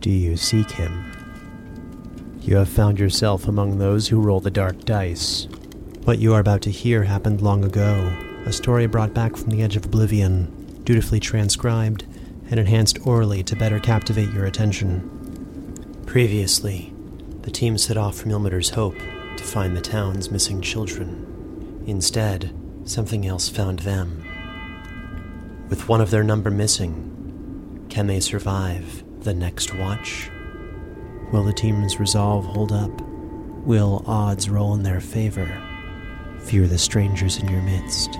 Do you seek him? You have found yourself among those who roll the dark dice. What you are about to hear happened long ago, a story brought back from the edge of oblivion, dutifully transcribed and enhanced orally to better captivate your attention. Previously, the team set off from Ilmater's Hope to find the town's missing children. Instead, something else found them. With one of their number missing, can they survive the next watch? Will the team's resolve hold up? Will odds roll in their favor? Fear the strangers in your midst.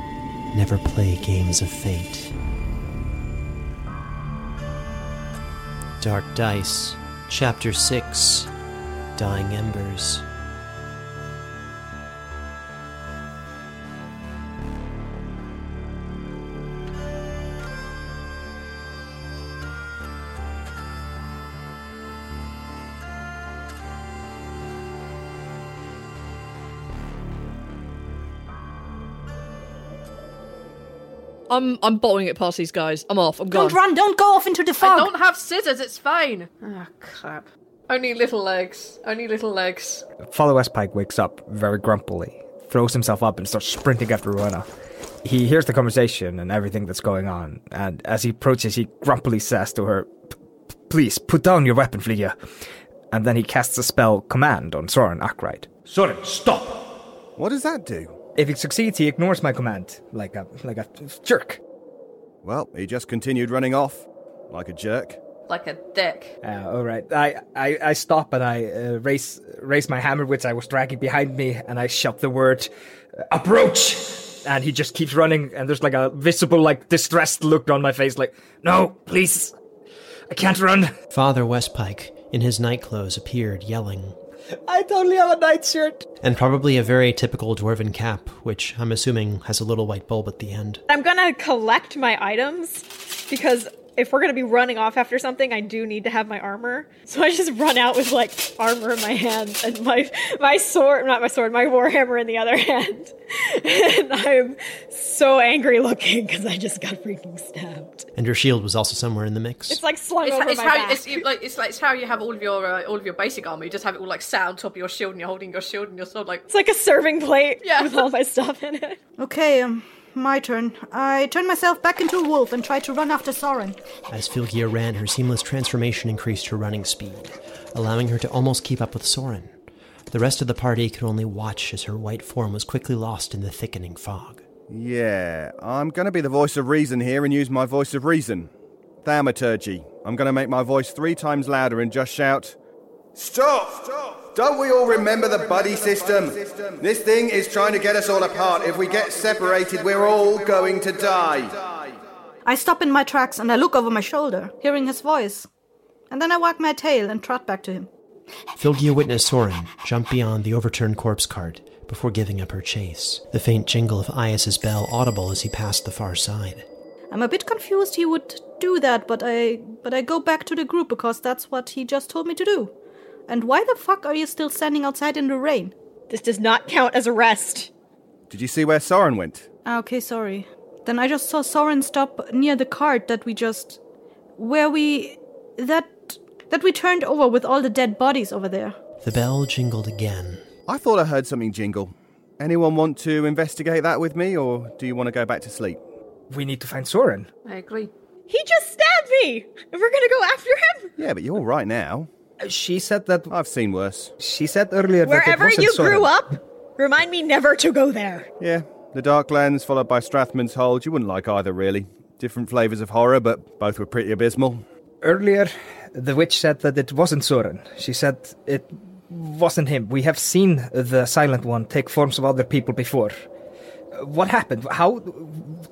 Never play games of fate. Dark Dice, Chapter 6 Dying Embers. I'm I'm bottling it past these guys. I'm off. I'm gone. Don't run, don't go off into the fog. I don't have scissors, it's fine. Ah, crap. Only little legs. Only little legs. Father Westpike wakes up very grumpily, throws himself up, and starts sprinting after Rowena. He hears the conversation and everything that's going on, and as he approaches, he grumpily says to her, Please, put down your weapon, Flygia. And then he casts a spell command on Soren Arkwright. Soren, stop! What does that do? If he succeeds, he ignores my command, like a like a jerk. Well, he just continued running off, like a jerk. Like a dick. Uh, all right, I, I, I stop and I uh, raise raise my hammer, which I was dragging behind me, and I shout the word uh, "approach," and he just keeps running, and there's like a visible like distressed look on my face, like "No, please, I can't run." Father Westpike, in his nightclothes, appeared, yelling, I totally have a nightshirt. and probably a very typical dwarven cap, which I'm assuming has a little white bulb at the end. I'm gonna collect my items because if we're gonna be running off after something, I do need to have my armor. So I just run out with like armor in my hand and my my sword, not my sword, my warhammer in the other hand. and I'm so angry looking because I just got freaking stabbed. And your shield was also somewhere in the mix. It's like slung It's, over it's my how back. it's you- like it's like it's how you have all of your uh, all of your basic armor. You just have it all like sat on top of your shield, and you're holding your shield and your sword like It's like a serving plate Yeah. with all my stuff in it. Okay, um, my turn. I turn myself back into a wolf and try to run after Soren. As Flygia ran, her seamless transformation increased her running speed, allowing her to almost keep up with Soren. The rest of the party could only watch as her white form was quickly lost in the thickening fog. Yeah, I'm going to be the voice of reason here and use my voice of reason. Thaumaturgy. I'm going to make my voice three times louder and just shout, Stop! Stop! Don't we all remember the buddy system? This thing is trying to get us all apart. If we get separated, we're all going to die. I stop in my tracks and I look over my shoulder, hearing his voice. And then I wag my tail and trot back to him. Flygia witnessed Soren jump beyond the overturned corpse cart before giving up her chase, the faint jingle of Iaus's bell audible as he passed the far side. I'm a bit confused he would do that, but I but I go back to the group because that's what he just told me to do. And why the fuck are you still standing outside in the rain? This does not count as a rest. Did you see where Soren went? Ah, okay, sorry. Then I just saw Soren stop near the cart that we just where we that that we turned over with all the dead bodies over there. The bell jingled again. I thought I heard something jingle. Anyone want to investigate that with me, or do you want to go back to sleep? We need to find Soren. I agree. He just stabbed me! And we're gonna go after him? Yeah, but you're all right now. She said that. I've seen worse. She said earlier that Wherever you Soren. grew up, remind me never to go there. Yeah, the Darklands followed by Strathman's Hold. You wouldn't like either, really. Different flavours of horror, but both were pretty abysmal. Earlier, the witch said that it wasn't Soren. She said it wasn't him. We have seen the Silent One take forms of other people before. What happened? How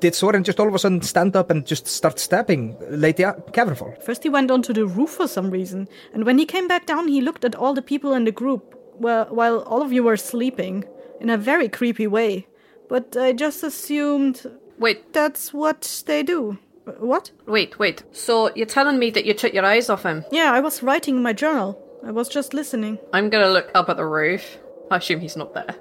did Soren just all of a sudden stand up and just start stabbing Lady A- Cavernfall? First he went onto the roof for some reason, and when he came back down he looked at all the people in the group well, while all of you were sleeping in a very creepy way. But I just assumed Wait, that's what they do. What? wait, wait. So you're telling me that you took your eyes off him? Yeah, I was writing in my journal. I was just listening. I'm gonna look up at the roof. I assume he's not there.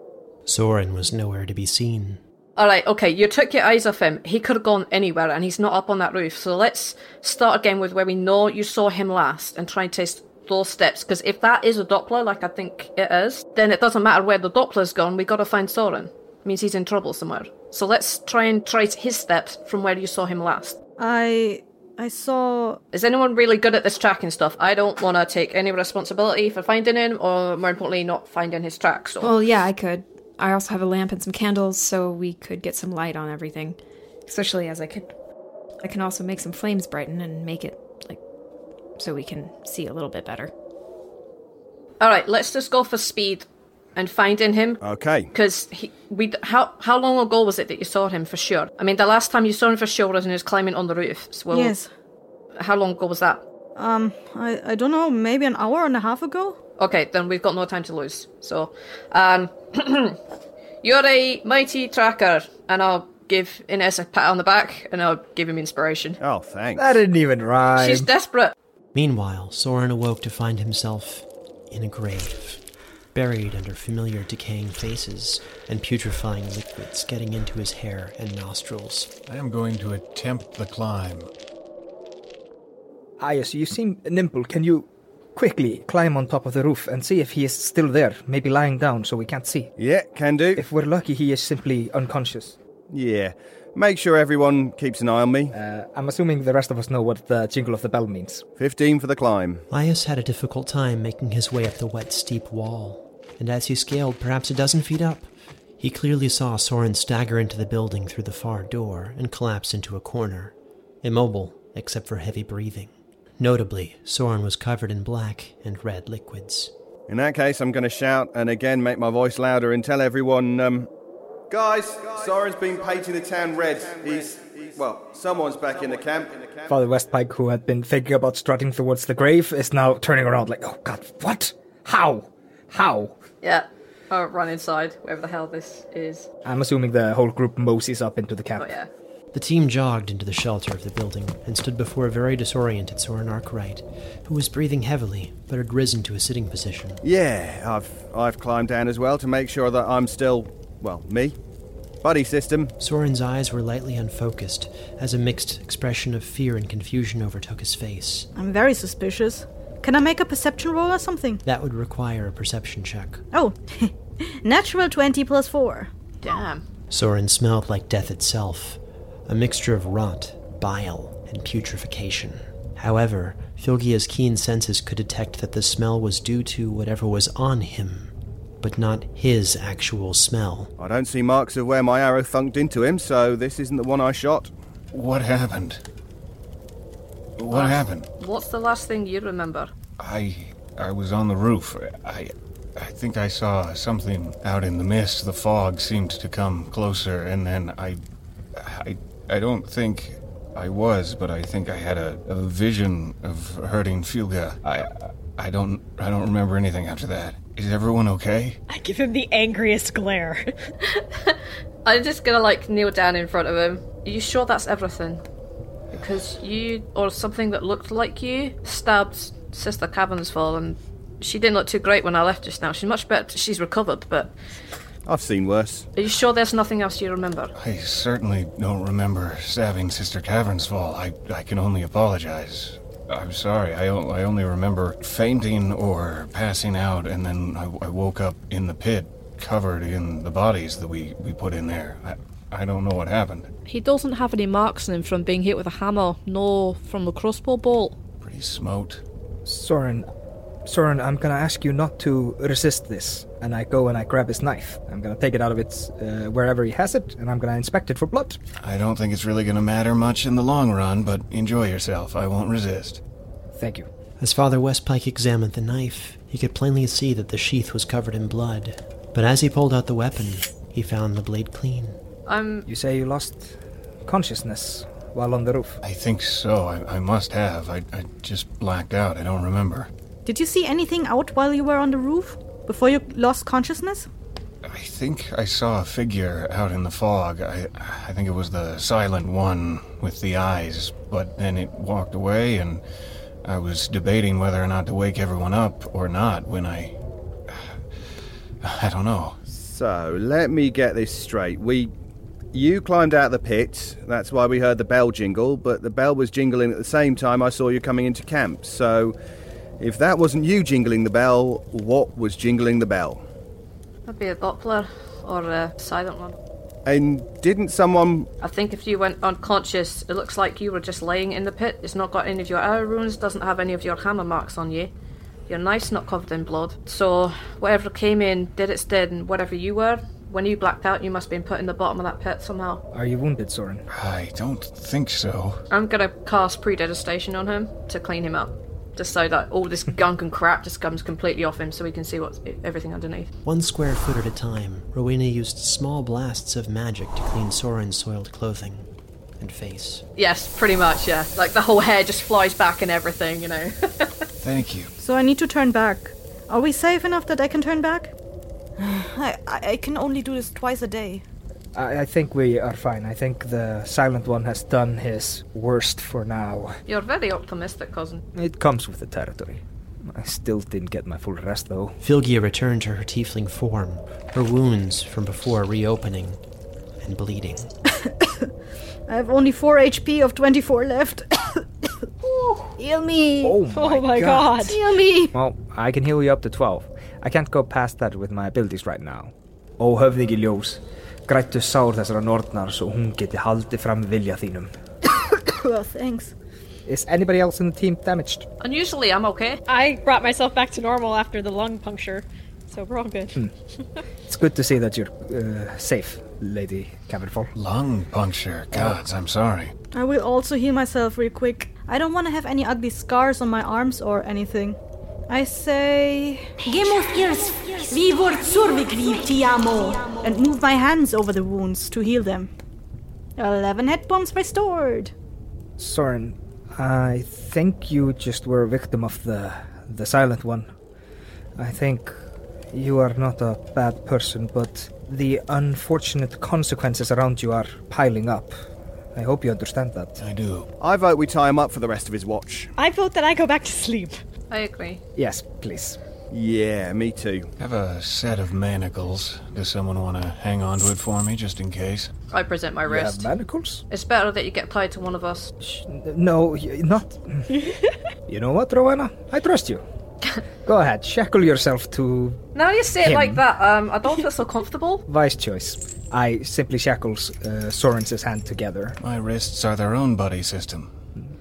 Soren was nowhere to be seen. Alright, okay, you took your eyes off him. He could have gone anywhere and he's not up on that roof. So let's start again with where we know you saw him last and try and taste those steps. Because if that is a Doppler, like I think it is, then it doesn't matter where the Doppler's gone, we gotta find Soren. means he's in trouble somewhere. So let's try and trace his steps from where you saw him last. I I saw Is anyone really good at this tracking stuff? I don't want to take any responsibility for finding him, or more importantly, not finding his tracks. So. Well, yeah, I could. I also have a lamp and some candles, so we could get some light on everything. Especially as I could. I can also make some flames brighten and make it, like, so we can see a little bit better. All right, let's just go for speed and finding him. Okay. Because he, we, how how long ago was it that you saw him for sure? I mean, the last time you saw him for sure was when he was climbing on the roofs. Well, yes. How long ago was that? Um, I I don't know, maybe an hour and a half ago. Okay, then we've got no time to lose. So, um, you're a mighty tracker, and I'll give Ines a pat on the back, and I'll give him inspiration. Oh, thanks. That didn't even rhyme. She's desperate. Meanwhile, Soren awoke to find himself in a grave, buried under familiar decaying faces and putrefying liquids getting into his hair and nostrils. I am going to attempt the climb. Iaus, you seem nimble. Can you quickly climb on top of the roof and see if he is still there? Maybe lying down so we can't see. Yeah, can do. If we're lucky, he is simply unconscious. Yeah. Make sure everyone keeps an eye on me. Uh, I'm assuming the rest of us know what the jingle of the bell means. 15 for the climb. Iaus had a difficult time making his way up the wet, steep wall, and as he scaled perhaps a dozen feet up, he clearly saw Soren stagger into the building through the far door and collapse into a corner, immobile except for heavy breathing. Notably, Soren was covered in black and red liquids. In that case, I'm going to shout and again make my voice louder and tell everyone, um, guys, Soren's been painting the town red. He's, well, someone's back in the camp. Father Westpike, who had been thinking about strutting towards the grave, is now turning around like, oh god, what? How? How? Yeah. I'll run inside, wherever the hell this is. I'm assuming the whole group moseys up into the camp. Oh, yeah. The team jogged into the shelter of the building and stood before a very disoriented Soren Arkwright, who was breathing heavily but had risen to a sitting position. Yeah, I've I've climbed down as well to make sure that I'm still, well, me. Buddy system. Soren's eyes were lightly unfocused as a mixed expression of fear and confusion overtook his face. I'm very suspicious. Can I make a perception roll or something? That would require a perception check. Oh, natural 20 plus 4. Damn. Soren smelled like death itself, a mixture of rot, bile, and putrefaction. However, Flygia's keen senses could detect that the smell was due to whatever was on him, but not his actual smell. I don't see marks of where my arrow thunked into him, so this isn't the one I shot. What happened? What happened? What's the last thing you remember? I I was on the roof. I I think I saw something out in the mist. The fog seemed to come closer, and then I I I don't think I was, but I think I had a, a vision of hurting Flygia. I I don't I don't remember anything after that. Is everyone okay? I give him the angriest glare. I'm just gonna like kneel down in front of him. Are you sure that's everything? Because you, or something that looked like you, stabbed Sister Cabin's Cavernsfall, and she didn't look too great when I left just now. She's much better. She's recovered, but I've seen worse. are you sure there's nothing else you remember? I certainly don't remember stabbing Sister Cavernsfall. I I can only apologize. I'm sorry. I, o- I only remember fainting or passing out, and then I, I woke up in the pit, covered in the bodies that we, we put in there. I, I don't know what happened. He doesn't have any marks on him from being hit with a hammer, nor from the crossbow bolt. Pretty smote. Soren, Soren, I'm gonna ask you not to resist this. And I go and I grab his knife. I'm gonna take it out of its uh, wherever he has it, and I'm gonna inspect it for blood. I don't think it's really going to matter much in the long run, but enjoy yourself. I won't resist. Thank you. As Father Westpike examined the knife, he could plainly see that the sheath was covered in blood. But as he pulled out the weapon, he found the blade clean. I'm. You say you lost consciousness while on the roof. I think so. I, I must have. I, I just blacked out. I don't remember. Did you see anything out while you were on the roof? Before you lost consciousness? I think I saw a figure out in the fog. I, I think it was the silent one with the eyes, but then it walked away, and I was debating whether or not to wake everyone up or not when I. I don't know. So, let me get this straight. We. You climbed out of the pit, that's why we heard the bell jingle, but the bell was jingling at the same time I saw you coming into camp. So, if that wasn't you jingling the bell, what was jingling the bell? That'd be a Doppler or a silent one. And didn't someone. I think if you went unconscious, it looks like you were just laying in the pit. It's not got any of your arrow runes, doesn't have any of your hammer marks on you. Your knife's not covered in blood. So whatever came in did its did, and whatever you were, when you blacked out, you must have been put in the bottom of that pit somehow. Are you wounded, Soren? I don't think so. I'm gonna cast Prestidigitation on him to clean him up. Just so that all this gunk and crap just comes completely off him so we can see what's everything underneath. One square foot at a time, Rowena used small blasts of magic to clean Soren's soiled clothing and face. Yes, pretty much, yeah. Like the whole hair just flies back and everything, you know. Thank you. So I need to turn back. Are we safe enough that I can turn back? I, I I can only do this twice a day. I, I think we are fine. I think the Silent One has done his worst for now. You're very optimistic, cousin. It comes with the territory. I still didn't get my full rest, though. Flygia returned to her tiefling form, her wounds from before reopening and bleeding. I have only 4 HP of 24 left. Heal me! Oh my, Oh my god. Heal me! Well, I can heal you up to 12. I can't go past that with my abilities right now. Oh, höfðingi ljós, grættu sár þessara nornar svo hún geti haldið fram vilja þínum. Oh, thanks. Is anybody else in the team damaged? Unusually, I'm okay. I brought myself back to normal after the lung puncture, so we're all good. It's good to see that you're uh, safe, Lady Camerfall. Lung puncture. Gods, I'm sorry. I will also heal myself real quick. I don't want to have any ugly scars on my arms or anything. I say. Gemot ears, vivor survik tiamo. And move my hands over the wounds to heal them. 11 hit points restored. Soren, I think you just were a victim of the the silent one. I think you are not a bad person, but the unfortunate consequences around you are piling up. I hope you understand that. I do. I vote we tie him up for the rest of his watch. I vote that I go back to sleep. I agree. Yes, please. Yeah, me too. Have a set of manacles. Does someone want to hang on to it for me, just in case? I present my You have wrist. manacles? It's better that you get tied to one of us. Sh- No, y- not. you know what, Rowena? I trust you. Go ahead, shackle yourself to Now you say it Him. like that, um, I don't feel so comfortable. Vice choice. I simply shackles uh, Soren's hand together, My wrists are their own buddy system.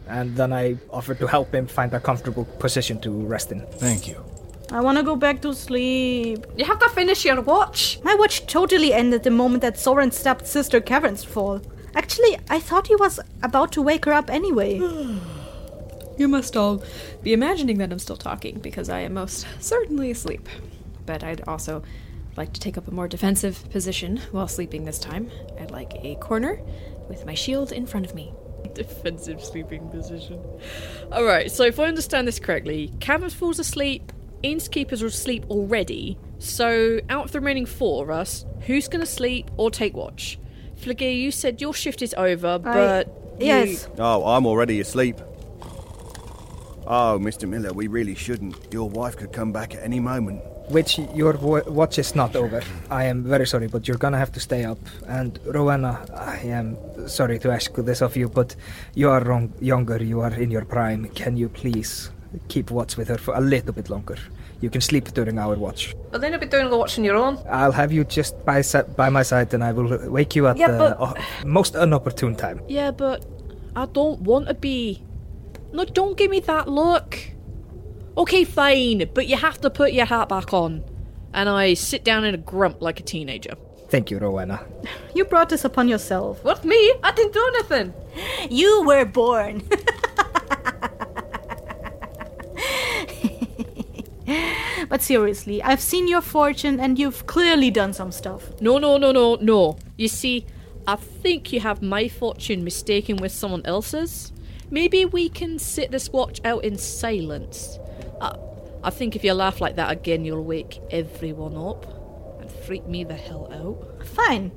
And then I offer to help him find a comfortable position to rest in. Thank you. I want to go back to sleep. You have to finish your watch. My watch totally ended the moment that Soren stopped Sister Cavernsfall. Actually, I thought he was about to wake her up anyway. You must all be imagining that I'm still talking because I am most certainly asleep. But I'd also like to take up a more defensive position while sleeping this time. I'd like a corner with my shield in front of me. Defensive sleeping position. Alright, so if I understand this correctly, Caverns falls asleep, Innkeepers are asleep already, so out of the remaining four of us, who's gonna sleep or take watch? Flygia, you said your shift is over, but. you- Yes. Oh, I'm already asleep. Oh, Mr. Miller, we really shouldn't. Your wife could come back at any moment. Which your wa- watch is not over. I am very sorry, but you're gonna have to stay up. And Rowena, I am sorry to ask this of you, but you are wrong, younger. You are in your prime. Can you please keep watch with her for a little bit longer? You can sleep during our watch. But then you'll be doing the watch on your own. I'll have you just by si- by my side, and I will wake you at Yeah, the but- most unopportune time. Yeah, but I don't want to be. No, don't give me that look. Okay, fine, but you have to put your hat back on. And I sit down in a grump like a teenager. Thank you, Rowena. You brought this upon yourself. What, me? I didn't do anything. You were born. but seriously, I've seen your fortune and you've clearly done some stuff. No, no, no, no, no. You see, I think you have my fortune mistaken with someone else's. Maybe we can sit this watch out in silence. I, I think if you laugh like that again, you'll wake everyone up and freak me the hell out. Fine.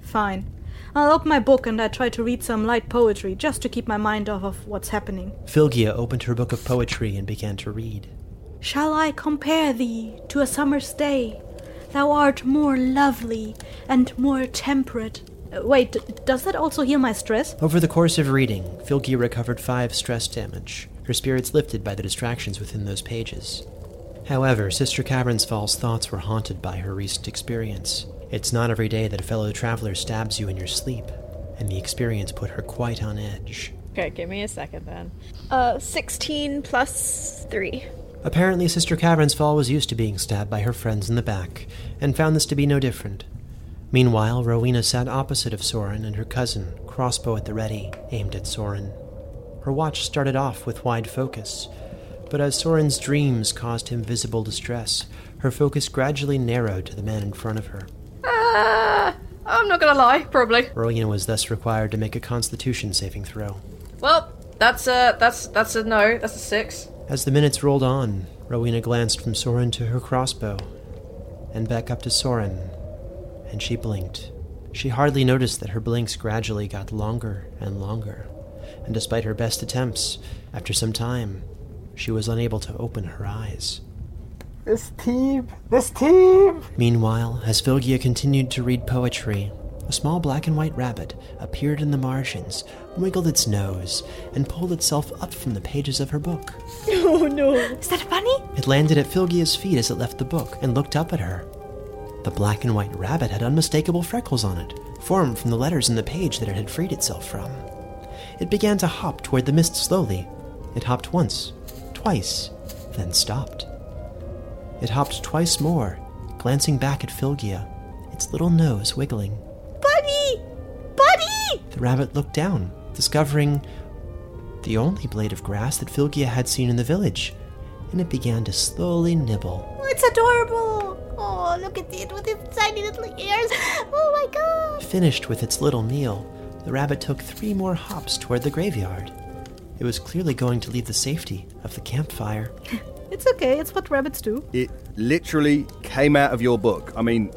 Fine. I'll open my book and I try to read some light poetry just to keep my mind off of what's happening. Flygia opened her book of poetry and began to read. Shall I compare thee to a summer's day? Thou art more lovely and more temperate Uh, wait, does that also heal my stress? Over the course of reading, Flygia recovered five stress damage, her spirits lifted by the distractions within those pages. However, Sister Cavernsfall's thoughts were haunted by her recent experience. It's not every day that a fellow traveler stabs you in your sleep, and the experience put her quite on edge. Okay, give me a second then. Uh, 16 plus 3. Apparently, Sister Cavernsfall was used to being stabbed by her friends in the back, and found this to be no different. Meanwhile, Rowena sat opposite of Soren and her cousin, crossbow at the ready, aimed at Soren. Her watch started off with wide focus, but as Soren's dreams caused him visible distress, her focus gradually narrowed to the man in front of her. Ah, I'm not gonna lie, probably. Rowena was thus required to make a constitution saving throw. Well, that's a that's that's a no. That's a six. As the minutes rolled on, Rowena glanced from Soren to her crossbow, and back up to Soren, and she blinked. She hardly noticed that her blinks gradually got longer and longer, and despite her best attempts, after some time, she was unable to open her eyes. This team! This team! Meanwhile, as Flygia continued to read poetry, a small black and white rabbit appeared in the margins, wiggled its nose, and pulled itself up from the pages of her book. Oh no. Is that a bunny? It landed at Flygia's feet as it left the book and looked up at her. The black and white rabbit had unmistakable freckles on it, formed from the letters in the page that it had freed itself from. It began to hop toward the mist slowly. It hopped once, twice, then stopped. It hopped twice more, glancing back at Flygia, its little nose wiggling. Bunny! Bunny! The rabbit looked down, discovering the only blade of grass that Flygia had seen in the village, and it began to slowly nibble. Oh, it's adorable! Oh, look at it with its tiny little ears. Oh my god! Finished with its little meal, the rabbit took three more hops toward the graveyard. It was clearly going to leave the safety of the campfire. It's okay, it's what rabbits do. It literally came out of your book. I mean,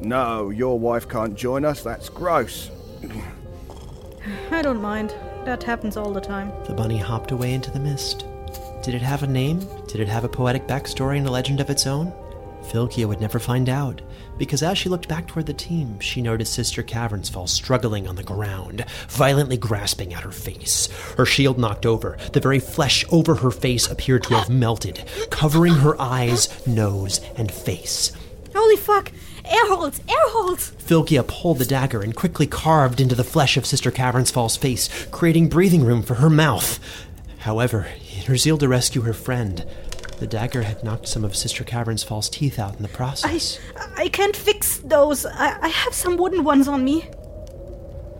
no, your wife can't join us. That's gross. I don't mind. That happens all the time. The bunny hopped away into the mist. Did it have a name? Did it have a poetic backstory and a legend of its own? Flygia would never find out, because as she looked back toward the team, she noticed Sister Cavernsfall struggling on the ground, violently grasping at her face. Her shield knocked over. The very flesh over her face appeared to have melted, covering her eyes, nose, and face. Holy fuck! Air holes! Air holes! Flygia pulled the dagger and quickly carved into the flesh of Sister Cavernsfall's face, creating breathing room for her mouth. However, in her zeal to rescue her friend, the dagger had knocked some of Sister Cavernsfall's teeth out in the process. I I can't fix those. I, I have some wooden ones on me.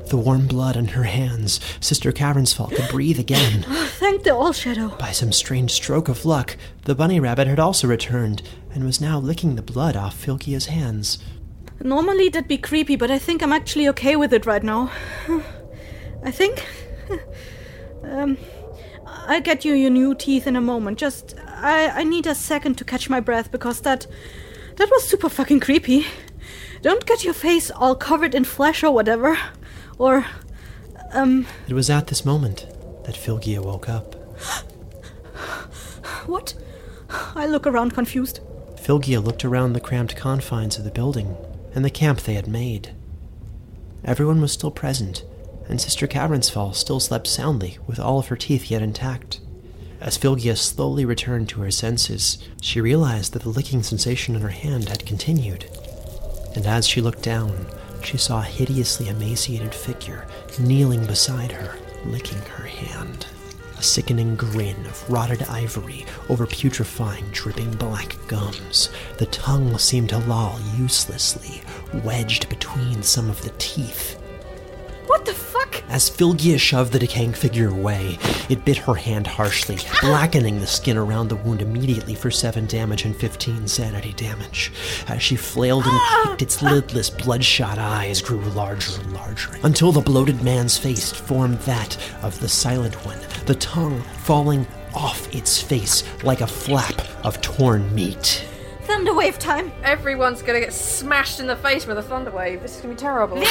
The warm blood on her hands, Sister Cavernsfall could breathe again. Thank the All Shadow. By some strange stroke of luck, the bunny rabbit had also returned and was now licking the blood off Flygia's hands. Normally that'd be creepy, but I think I'm actually okay with it right now. I think. um, I'll get you your new teeth in a moment. Just, I, I need a second to catch my breath because that, that was super fucking creepy. Don't get your face all covered in flesh or whatever, or, um, It was at this moment that Flygia woke up. what? I look around confused. Flygia looked around the cramped confines of the building and the camp they had made. Everyone was still present, and Sister Cavernsfall still slept soundly with all of her teeth yet intact. As Flygia slowly returned to her senses, she realized that the licking sensation in her hand had continued. And as she looked down, she saw a hideously emaciated figure kneeling beside her, licking her hand. A sickening grin of rotted ivory over putrefying, dripping black gums. The tongue seemed to loll uselessly, wedged between some of the teeth. What the fuck? As Flygia shoved the decaying figure away, it bit her hand harshly, blackening the skin around the wound immediately for 7 damage and 15 sanity damage. As she flailed and kicked, its lidless, bloodshot eyes grew larger and larger, until the bloated man's face formed that of the silent one, the tongue falling off its face like a flap of torn meat. Thunderwave time. Everyone's gonna get smashed in the face with a thunderwave. This is gonna be terrible.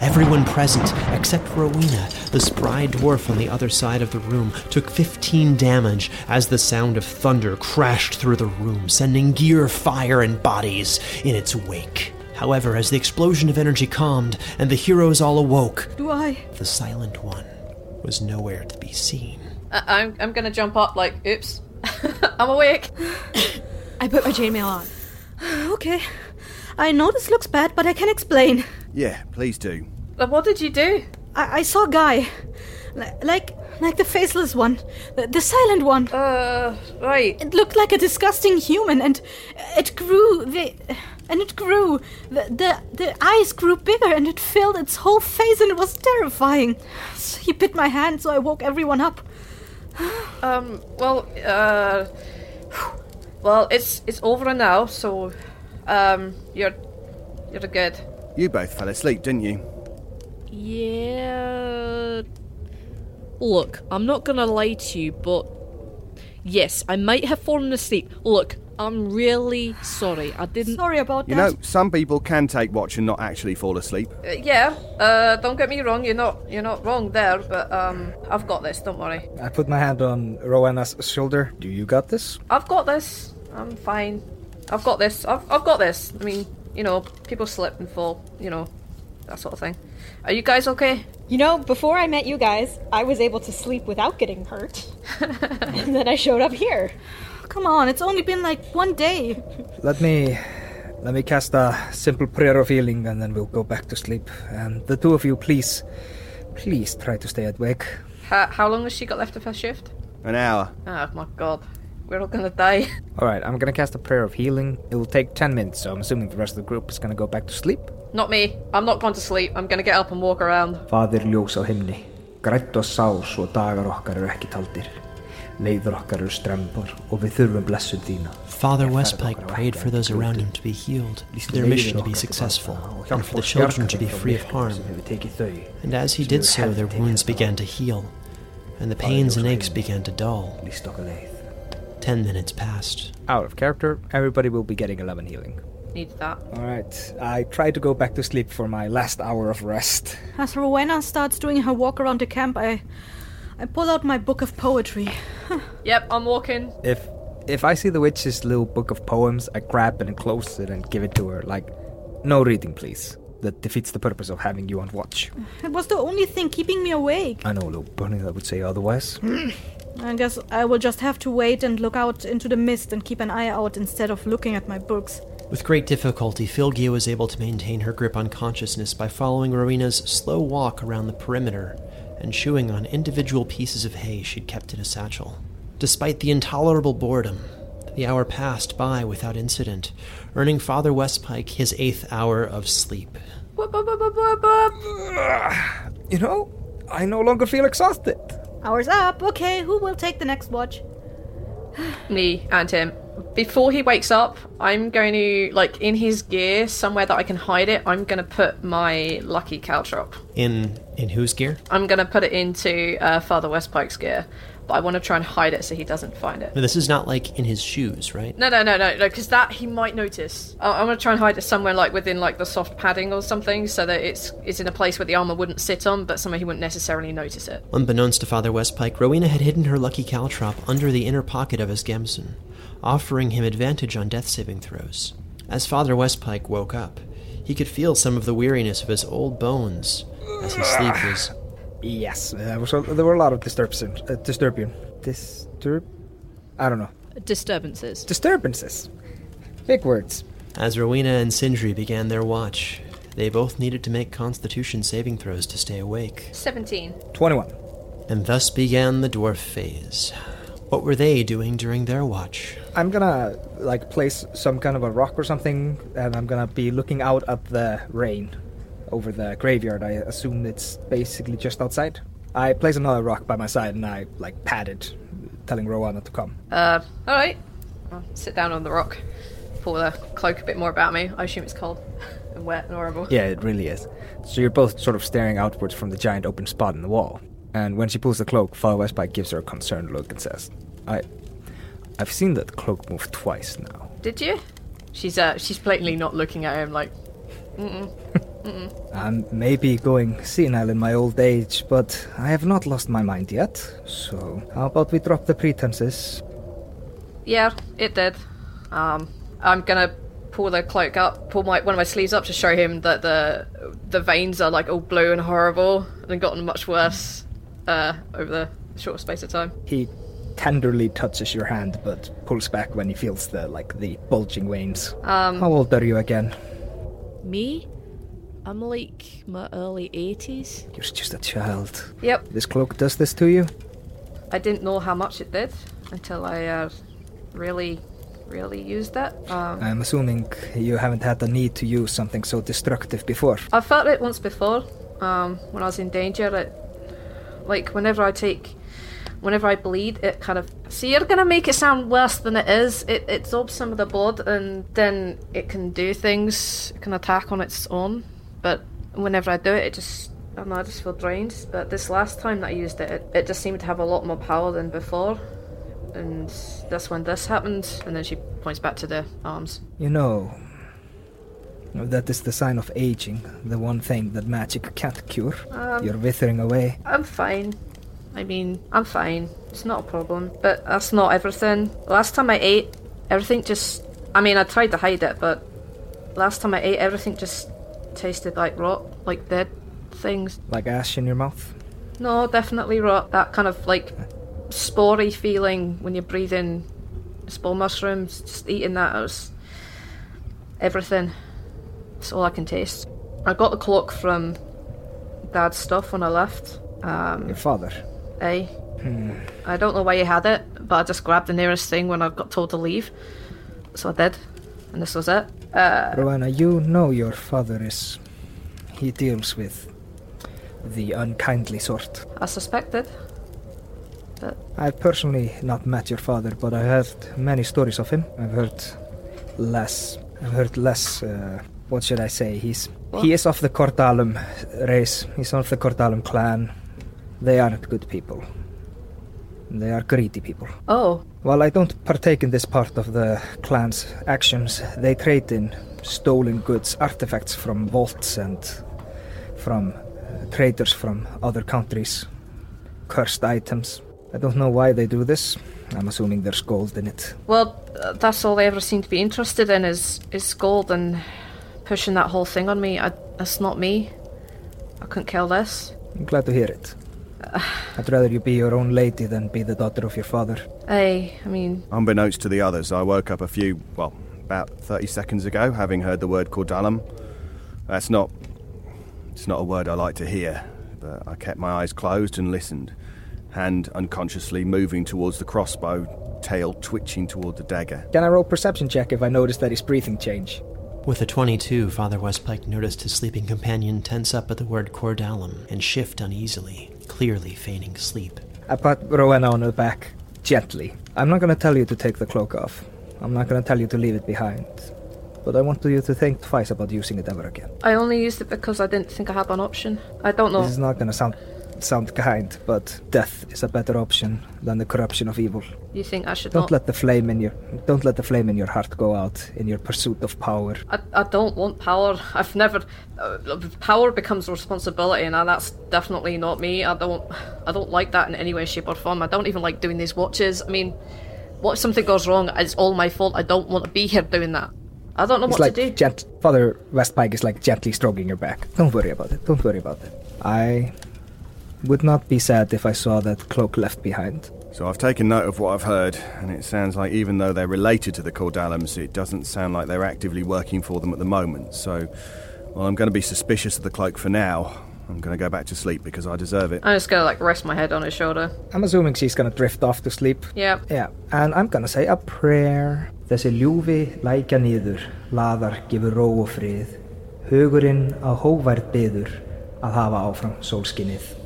Everyone present, except Rowena, the spry dwarf on the other side of the room, took 15 damage as the sound of thunder crashed through the room, sending gear, fire, and bodies in its wake. However, as the explosion of energy calmed and the heroes all awoke, Do I? the Silent One was nowhere to be seen. I- I'm, I'm gonna jump up like, oops, I'm awake. I put my chainmail on. Okay. I know this looks bad, but I can explain. Yeah, please do. What did you do? I, I saw a guy. Li- Like like the faceless one. The, the silent one. Uh, right. It looked like a disgusting human and it grew the and it grew. The, the the eyes grew bigger and it filled its whole face and it was terrifying. So he bit my hand so I woke everyone up. Um, well, uh, well, it's it's over now, so, um, you're, you're good. You both fell asleep, didn't you? Yeah. Look, I'm not gonna lie to you, but yes, I might have fallen asleep. Look, I'm really sorry. I didn't. Sorry about You that. know, some people can take watch and not actually fall asleep. Uh, yeah, uh, don't get me wrong, you're not, you're not wrong there, but, um, I've got this, don't worry. I put my hand on Rowena's shoulder. Do you got this? I've got this. I'm fine. I've got this. I've, I've got this. I mean, you know, people slip and fall, you know, that sort of thing. Are you guys okay? You know, before I met you guys, I was able to sleep without getting hurt. and then I showed up here. Come on, it's only been like one day. Let me let me cast a simple prayer of healing and then we'll go back to sleep. And the two of you please please try to stay awake. How, how long has she got left of her shift? An hour. Oh my god. We're all gonna die. Alright, I'm gonna cast a prayer of healing. It will take ten minutes, so I'm assuming the rest of the group is gonna go back to sleep. Not me. I'm not going to sleep. I'm gonna get up and walk around. Fadir ljós á himni, grætt og sár svo dagar okkar eru ekki taldir. Leiður okkar eru strembar og við þurfum blessun þína. Father Westpike prayed for those around him to be healed, for their mission to be successful, and for the children to be free of harm. And as he did so, their wounds began to heal, and the pains and aches began to dull. Lýst okkar leið. Ten minutes passed. Out of character, everybody will be getting 11 healing. Needs that. Alright, I try to go back to sleep for my last hour of rest. As Rowena starts doing her walk around the camp, I I pull out my book of poetry. Yep, I'm walking. If if I see the witch's little book of poems, I grab it and close it and give it to her. Like, no reading, please. That defeats the purpose of having you on watch. It was the only thing keeping me awake. I know a little bunny that would say otherwise. I guess I will just have to wait and look out into the mist and keep an eye out instead of looking at my books. With great difficulty, Flygia was able to maintain her grip on consciousness by following Rowena's slow walk around the perimeter and chewing on individual pieces of hay she'd kept in a satchel. Despite the intolerable boredom, the hour passed by without incident, earning Father Westpike his eighth hour of sleep. You know, I no longer feel exhausted. Hours up. Okay, who will take the next watch? Me and him. Before he wakes up, I'm going to, like, in his gear, somewhere that I can hide it, I'm going to put my lucky caltrop. In in whose gear? I'm going to put it into uh, Father Westpike's gear, but I want to try and hide it so he doesn't find it. No, this is not like in his shoes, right? No, no, no, no, no, because that he might notice. I- I'm gonna try and hide it somewhere like within like the soft padding or something, so that it's it's in a place where the armor wouldn't sit on, but somewhere he wouldn't necessarily notice it. Unbeknownst to Father Westpike, Rowena had hidden her lucky caltrop under the inner pocket of his gambeson, offering him advantage on death saving throws. As Father Westpike woke up, he could feel some of the weariness of his old bones as his sleep was. Yes, there, was a, there were a lot of disturbance. Uh, disturbing. Disturb? I don't know. Disturbances. Disturbances. Big words. As Rowena and Sindri began their watch, they both needed to make constitution saving throws to stay awake. Seventeen. 21. And thus began the dwarf phase. What were they doing during their watch? I'm gonna like place some kind of a rock or something, and I'm gonna be looking out at the rain over the graveyard. I assume it's basically just outside. I place another rock by my side and I like pat it, telling Rowena to come. Uh, all right. I'll sit down on the rock, pull the cloak a bit more about me. I assume it's cold and wet and horrible. Yeah, it really is. So you're both sort of staring outwards from the giant open spot in the wall. And when she pulls the cloak, Father Westpike gives her a concerned look and says, "I, I've seen that cloak move twice now. Did you? She's uh, she's blatantly not looking at him like. Mm-mm. I'm maybe going senile in my old age, but I have not lost my mind yet. So how about we drop the pretenses? Yeah, it did. Um, I'm gonna pull the cloak up, pull my one of my sleeves up to show him that the the veins are like all blue and horrible and gotten much worse uh, over the short space of time. He tenderly touches your hand, but pulls back when he feels the like the bulging veins. Um, How old are you again? Me? I'm like my early 80s. You're just a child. Yep, This cloak does this to you? I didn't know how much it did until I uh, really, really used it. Um, I'm assuming you haven't had the need to use something so destructive before. I felt it once before um, when I was in danger. It, like whenever I take, whenever I bleed, it kind of. See, you're gonna make it sound worse than it is. It it absorbs some of the blood, and then it can do things. It can attack on its own. But whenever I do it, it just. I don't know. I just feel drained. But this last time that I used it, it, it just seemed to have a lot more power than before. And that's when this happened. And then she points back to the arms. You know, that is the sign of aging, the one thing that magic can't cure. Um, You're withering away. I'm fine. I mean, I'm fine. It's not a problem. But that's not everything. Last time I ate, everything just. I mean, I tried to hide it, but last time I ate, everything just tasted like rot, like dead things. Like ash in your mouth. No, definitely rot. That kind of like spory feeling when you breathe in spore mushrooms. Just eating that, it was everything. That's all I can taste. I got the cloak from Dad's stuff when I left. Um, Your father. Aye. I don't know why he had it, but I just grabbed the nearest thing when I got told to leave. So I did. And this was it. Uh, Rowena, you know your father is. He deals with the unkindly sort. I suspected. I've personally not met your father, but I heard many stories of him. I've heard less. I've heard less. Uh, what should I say? He's he is of the Cordalum race. He's of the Cordalum clan. They aren't good people. They are greedy people. Oh, While I don't partake in this part of the clan's actions, they trade in stolen goods, artifacts from vaults and from uh, traders from other countries, cursed items. I don't know why they do this. I'm assuming there's gold in it. well, that's all they ever seem to be interested in is is gold and pushing that whole thing on me. I, that's not me. I couldn't kill this. I'm glad to hear it. I'd rather you be your own lady than be the daughter of your father. Aye, I mean, Unbeknownst to the others, I woke up a few, well, about 30 seconds ago, having heard the word Cordalum. That's not. It's not a word I like to hear, but I kept my eyes closed and listened, hand unconsciously moving towards the crossbow, tail twitching toward the dagger. Can I roll perception check if I notice that his breathing change? With a 22, Father Westpike noticed his sleeping companion tense up at the word Cordalum and shift uneasily, clearly feigning sleep. I pat Rowena on the back, gently. I'm not gonna tell you to take the cloak off. I'm not gonna tell you to leave it behind. But I want you to think twice about using it ever again. I only used it because I didn't think I had an option. I don't know. This is not gonna sound sound kind, but death is a better option than the corruption of evil. You think I should Don't not? let the flame in your don't let the flame in your heart go out in your pursuit of power. I, I don't want power. I've never. Uh, power becomes responsibility, and that's definitely not me. I don't. I don't like that in any way, shape, or form. I don't even like doing these watches. I mean, what if something goes wrong? It's all my fault. I don't want to be here doing that. I don't know It's what like to do. gent- Father Westpike is like gently stroking your back. Don't worry about it. Don't worry about it. I would not be sad if I saw that cloak left behind. So I've taken note of what I've heard, and it sounds like even though they're related to the Cordalums, it doesn't sound like they're actively working for them at the moment. So, well, I'm going to be suspicious of the cloak for now. I'm going to go back to sleep because I deserve it. I'm just gonna like rest my head on his shoulder. I'm assuming she's gonna drift off to sleep. Yeah. Yeah, and I'm gonna say a prayer. Þessi ljúfi lækja niður, laðar gefur ró og frið. Hugurinn á hóvært byður að hafa áfram sólskinnið.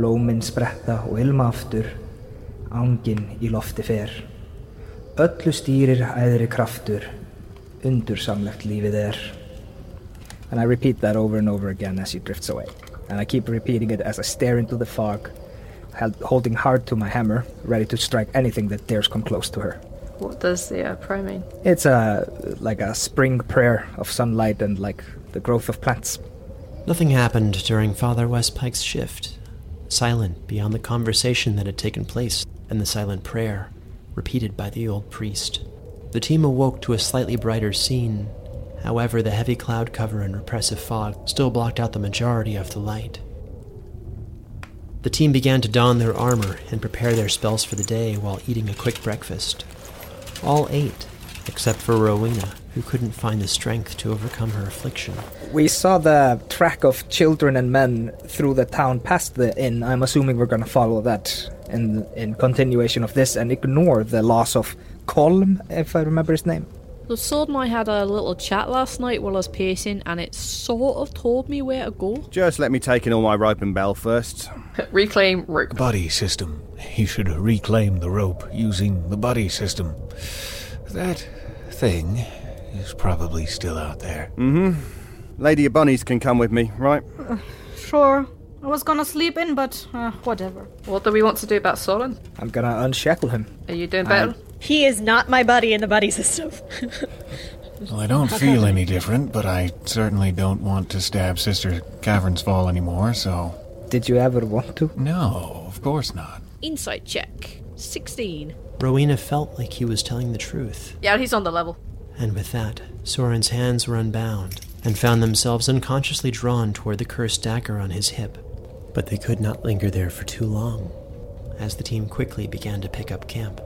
Blómin spretta og ilma aftur, ángin í lofti fer. Öllu stýrir æðri kraftur, undursamlegt lífið er. And I repeat that over and over again as she drifts away. And I keep repeating it as I stare into the fog, holding hard to my hammer, ready to strike anything that dares come close to her. What does the uh, prayer mean? It's a like a spring prayer of sunlight and like the growth of plants. Nothing happened during Father Westpike's shift. Silent beyond the conversation that had taken place and the silent prayer repeated by the old priest. The team awoke to a slightly brighter scene. However, the heavy cloud cover and repressive fog still blocked out the majority of the light. The team began to don their armor and prepare their spells for the day while eating a quick breakfast. All ate, except for Rowena, who couldn't find the strength to overcome her affliction. We saw the track of children and men through the town past the inn. I'm assuming we're going to follow that in in continuation of this and ignore the loss of Colm, if I remember his name. The sword and I had a little chat last night while I was pacing, and it sort of told me where to go. Just let me take in all my rope and bell first. Reclaim rope. Buddy system. You should reclaim the rope using the body system. That thing is probably still out there. Mm hmm. Lady of Bunnies can come with me, right? Sure. I was gonna sleep in, but uh, whatever. What do we want to do about Soren? I'm gonna unshackle him. Are you doing better? He is not my buddy in the buddy system. Well, I don't feel any different, but I certainly don't want to stab Sister Cavernsfall anymore, so. Did you ever want to? No, of course not. Insight check. 16. Rowena felt like he was telling the truth, Yeah, he's on the level. And with that, Soren's hands were unbound and found themselves unconsciously drawn toward the cursed dagger on his hip. But they could not linger there for too long, as the team quickly began to pick up camp.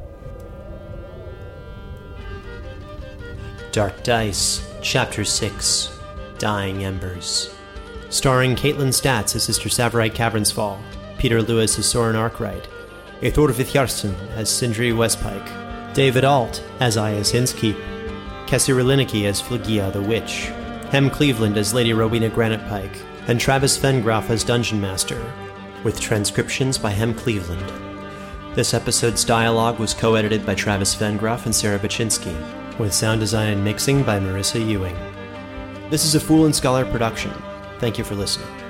Dark Dice, Chapter 6 Dying Embers. Starring Kaitlin Statz as Sister Tsavorite Cavernsfall, Peter Lewis as Soren Arkwright, Eyþór Viðarsson as Sindri Westpike, David Ault as Iaus Innskeep, Kessi Riliniki as Flygia the Witch, Hem Cleveland as Lady Rowena Granitepike, and Travis Vengroff as Dungeon Master, with transcriptions by Hem Cleveland. This episode's dialogue was co edited by Travis Vengroff and Sarah Buchynski, with sound design and mixing by Marisa Ewing. This is a Fool and Scholar production. Thank you for listening.